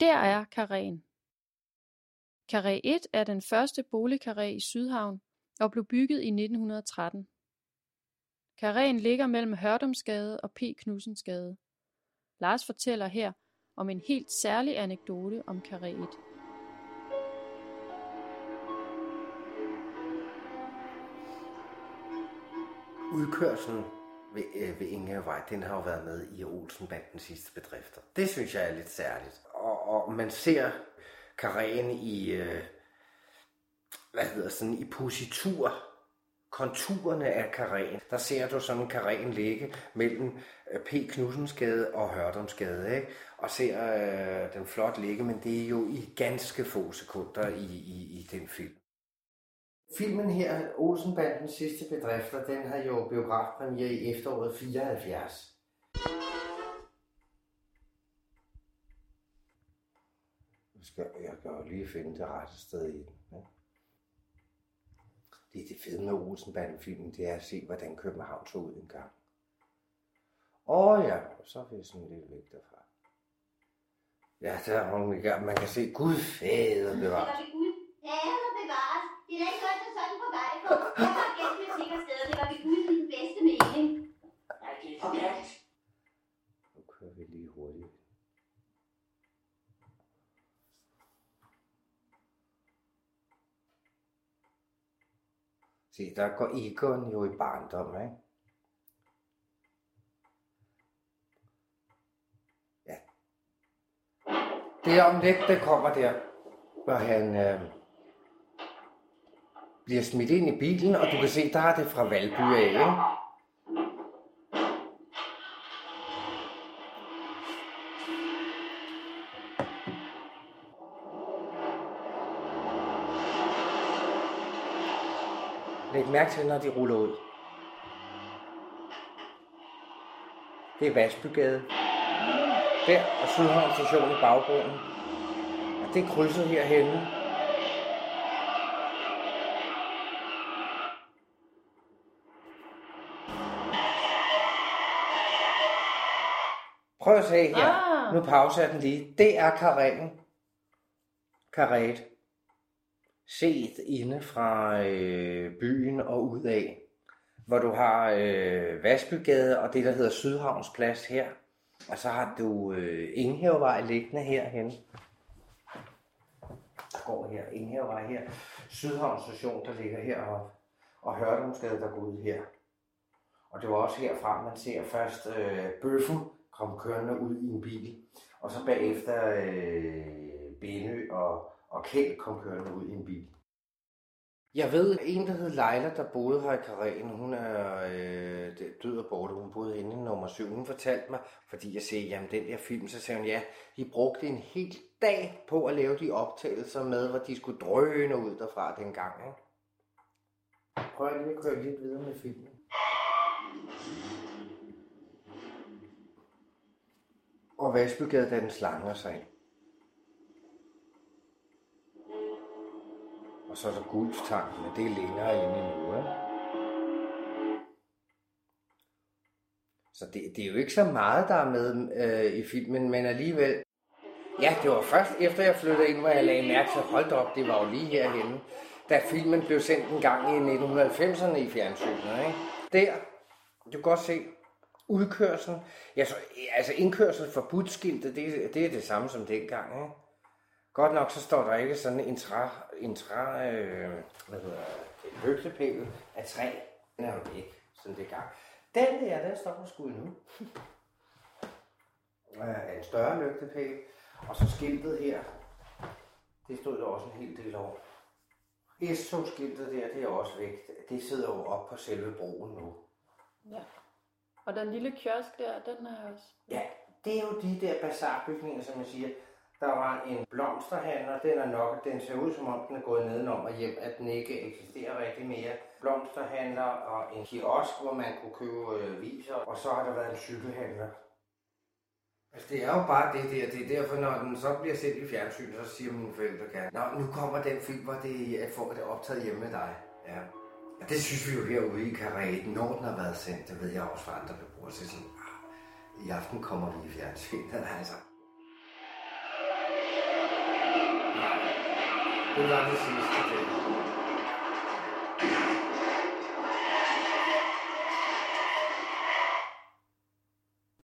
Der er karréen. Karré 1 er den første boligkarré i Sydhavn og blev bygget i 1913. Karréen ligger mellem Hørdomsgade og P. Knudsensgade. Lars fortæller her om en helt særlig anekdote om Karré 1. Udkørselen ved, øh, ved Ingevej, den har jo været med i Olsenbandens sidste bedrifter. Det synes jeg er lidt særligt. Og, man ser Karen i, øh, hvad hedder sådan, i positur, konturerne af Karen. Der ser du sådan Karen ligge mellem øh, P. Knudsensgade og Hørdomsgade, ikke? og ser øh, den flot ligge, men det er jo i ganske få sekunder i, i, i den film. Filmen her, Olsenbandens sidste bedrifter, den har jo biografpremiere i efteråret 74. skal, jeg kan jo lige finde det rette sted i den. Ja. Det er det fede med Olsenbanden-filmen, det er at se, hvordan København så ud engang. Åh oh, ja, så er vi sådan lidt væk derfra. Ja, der er hun i gang. Man kan se, gud fader bevares. Det var Gud. Fader bevares. Det er da ikke godt, at sådan på vej på. Jeg har gemt et sikkert sted, det var ved Gud i den bedste mening. Ja, det er forkert. Nu kører vi lige hurtigt. Se, der går Egon jo i barndom, ikke? Eh? Ja. Det er om lidt, det kommer der, hvor han øh, bliver smidt ind i bilen, og du kan se, der er det fra Valby af, ikke? Læg mærke til, når de ruller ud. Det er Vasbygade. Der og Sydhavn station i baggrunden. Og det er krydset herhenne. Prøv at se her. Ah. Nu pauser jeg den lige. Det er karréen. Karret. Set inde fra øh, byen og ud af. Hvor du har øh, Vasbygade og det, der hedder Sydhavnsplads her. Og så har du øh, Ingehavevej liggende herhen. Der går her, Ingehavevej her. Sydhavns Station, der ligger heroppe. Og Hørdomsgade, der går ud her. Og det var også herfra, man ser først øh, Bøffen komme kørende ud i en bil. Og så bagefter øh, Benø og, og Kjeld kom kørende ud i en bil. Jeg ved, en, der hed Leila, der boede her i Karelen, hun er øh, død og borte, hun boede inde i nummer 7. Hun fortalte mig, fordi jeg sagde, jamen den der film, så sagde hun, ja, de brugte en hel dag på at lave de optagelser med, hvor de skulle drøne ud derfra dengang. Ikke? Prøv lige at køre lidt videre med filmen. Og Vasbygade, da den slanger sig ind. Og så er der Gulftanken, men det er længere inde endnu, ikke? Så det, det er jo ikke så meget, der er med øh, i filmen, men alligevel... Ja, det var først efter jeg flyttede ind, hvor jeg lagde mærke til, hold op, det var jo lige herhenne, da filmen blev sendt en gang i 1990'erne i fjernsynet, ikke? Der, du kan godt se, udkørselen, ja, så, altså indkørsel forbudt skiltet, det, det er det samme som dengang, ikke? Godt nok, så står der ikke sådan en træ, en træ øh, hvad hedder det, lygtepæl af træ. Jo væk, sådan det gang. Den der, den står sgu nu. Af en større lygtepæl. Og så skiltet her, det stod der også en hel del over. S-tog-skiltet der, det er også væk. Det sidder jo op på selve broen nu. Ja. Og den lille kiosk der, den er også... Ja, det er jo de der bazarbygninger, som jeg siger. Der var en blomsterhandler, den er nok, den ser ud som om den er gået nedenom og hjem, at den ikke eksisterer rigtig mere. Blomsterhandler og en kiosk, hvor man kunne købe øh, viser, og så har der været en cykelhandler. Altså det er jo bare det der, det er derfor, når den så bliver sendt i fjernsynet, så siger mine forældre gerne, Nå, nu kommer den film, hvor det er, får det optaget hjemme med dig. Ja. Og det synes vi jo herude i karaten, når den har været sendt, det ved jeg også fra andre beboere, så sådan, ah, i aften kommer vi i fjernsynet, altså. Det var det sidste dag.